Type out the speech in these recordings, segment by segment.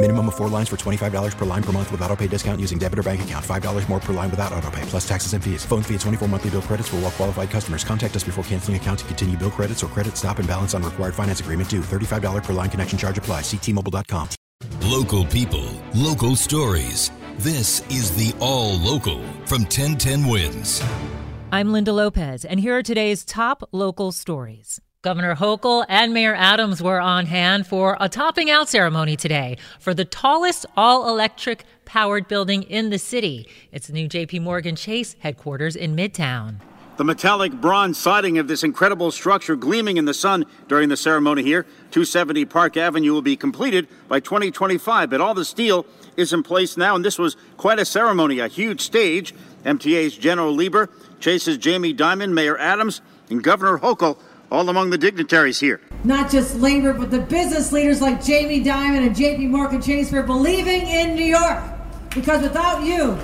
Minimum of four lines for $25 per line per month with auto pay discount using debit or bank account. $5 more per line without auto pay, plus taxes and fees. Phone fee at 24 monthly bill credits for all well qualified customers. Contact us before canceling account to continue bill credits or credit stop and balance on required finance agreement due. $35 per line connection charge apply. Ctmobile.com. Local people, local stories. This is the All Local from 1010 Wins. I'm Linda Lopez, and here are today's top local stories. Governor Hochul and Mayor Adams were on hand for a topping out ceremony today for the tallest all electric powered building in the city. It's the new JP Morgan Chase headquarters in Midtown. The metallic bronze siding of this incredible structure gleaming in the sun during the ceremony here. 270 Park Avenue will be completed by 2025, but all the steel is in place now, and this was quite a ceremony, a huge stage. MTA's General Lieber, Chase's Jamie Dimon, Mayor Adams, and Governor Hochul all among the dignitaries here. Not just labor, but the business leaders like Jamie Dimon and JP Morgan Chase for believing in New York. Because without you,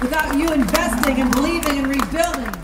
without you investing and believing and rebuilding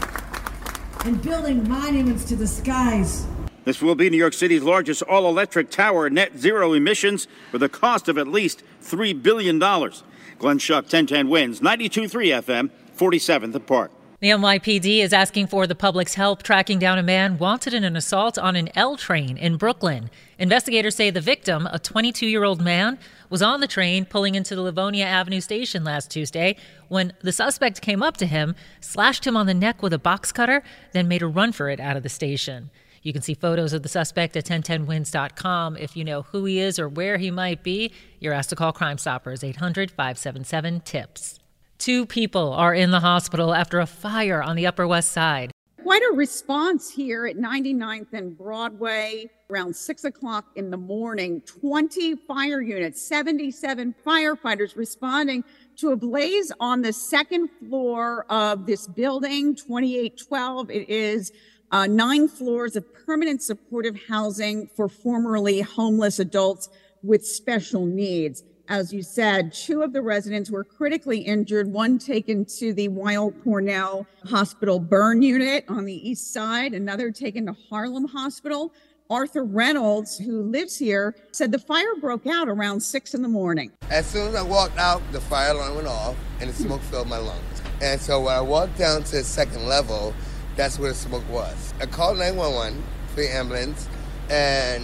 and building monuments to the skies, This will be New York City's largest all electric tower, net zero emissions, with a cost of at least $3 billion. Glenn Schuck, 1010 wins, 92.3 FM, 47th and Park. The NYPD is asking for the public's help tracking down a man wanted in an assault on an L train in Brooklyn. Investigators say the victim, a 22 year old man, was on the train pulling into the Livonia Avenue station last Tuesday when the suspect came up to him, slashed him on the neck with a box cutter, then made a run for it out of the station. You can see photos of the suspect at 1010wins.com. If you know who he is or where he might be, you're asked to call Crime Stoppers 800 577 TIPS. Two people are in the hospital after a fire on the Upper West Side. Quite a response here at 99th and Broadway around 6 o'clock in the morning. 20 fire units, 77 firefighters responding to a blaze on the second floor of this building, 2812. It is uh, nine floors of permanent supportive housing for formerly homeless adults with special needs. As you said, two of the residents were critically injured, one taken to the Weill Cornell Hospital burn unit on the east side, another taken to Harlem Hospital. Arthur Reynolds, who lives here, said the fire broke out around six in the morning. As soon as I walked out, the fire alarm went off and the smoke filled my lungs. And so when I walked down to the second level, that's where the smoke was. I called 911 for the ambulance, and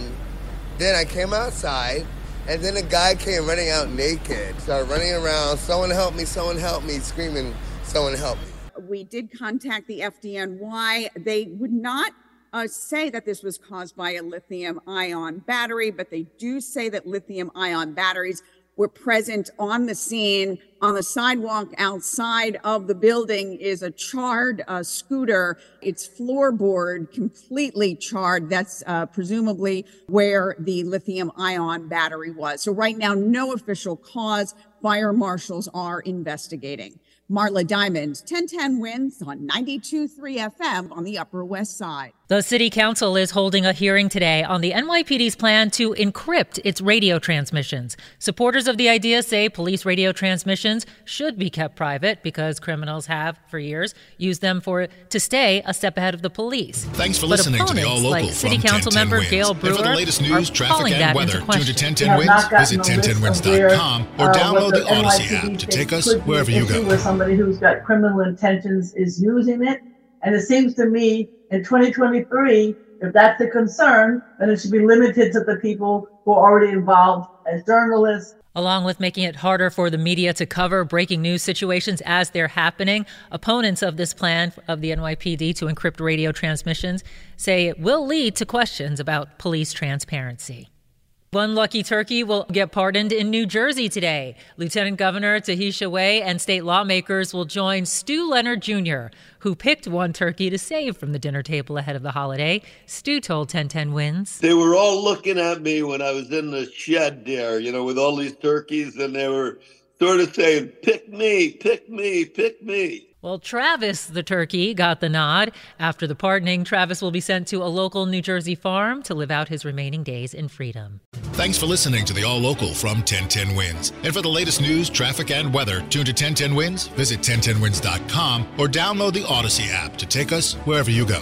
then I came outside, and then a guy came running out naked, started running around, someone help me, someone help me, screaming, someone help me. We did contact the FDNY. They would not uh, say that this was caused by a lithium ion battery, but they do say that lithium ion batteries were present on the scene. On the sidewalk outside of the building is a charred uh, scooter. Its floorboard completely charred. That's uh, presumably where the lithium ion battery was. So right now, no official cause. Fire marshals are investigating. Marla Diamond, 1010 wins on 92.3 FM on the Upper West Side. The City Council is holding a hearing today on the NYPD's plan to encrypt its radio transmissions. Supporters of the idea say police radio transmissions should be kept private because criminals have, for years, used them for to stay a step ahead of the police. Thanks for but listening to the All Local like from City Council 1010 member Wins. Gail And for the latest news, traffic, and weather, tune to 1010 Wins, visit 1010wins.com, or uh, download the Odyssey app to take us wherever you go. Somebody who's got criminal intentions is using it. And it seems to me in 2023, if that's a concern, then it should be limited to the people who are already involved as journalists. Along with making it harder for the media to cover breaking news situations as they're happening, opponents of this plan of the NYPD to encrypt radio transmissions say it will lead to questions about police transparency. One lucky turkey will get pardoned in New Jersey today. Lieutenant Governor Tahesha Way and state lawmakers will join Stew Leonard Jr., who picked one turkey to save from the dinner table ahead of the holiday. Stew told 1010 Wins. They were all looking at me when I was in the shed there, you know, with all these turkeys, and they were sort of saying, Pick me, pick me, pick me. Well, Travis the turkey got the nod. After the pardoning, Travis will be sent to a local New Jersey farm to live out his remaining days in freedom. Thanks for listening to the All Local from 1010 Wins. And for the latest news, traffic, and weather, tune to 1010 Wins, visit 1010wins.com, or download the Odyssey app to take us wherever you go.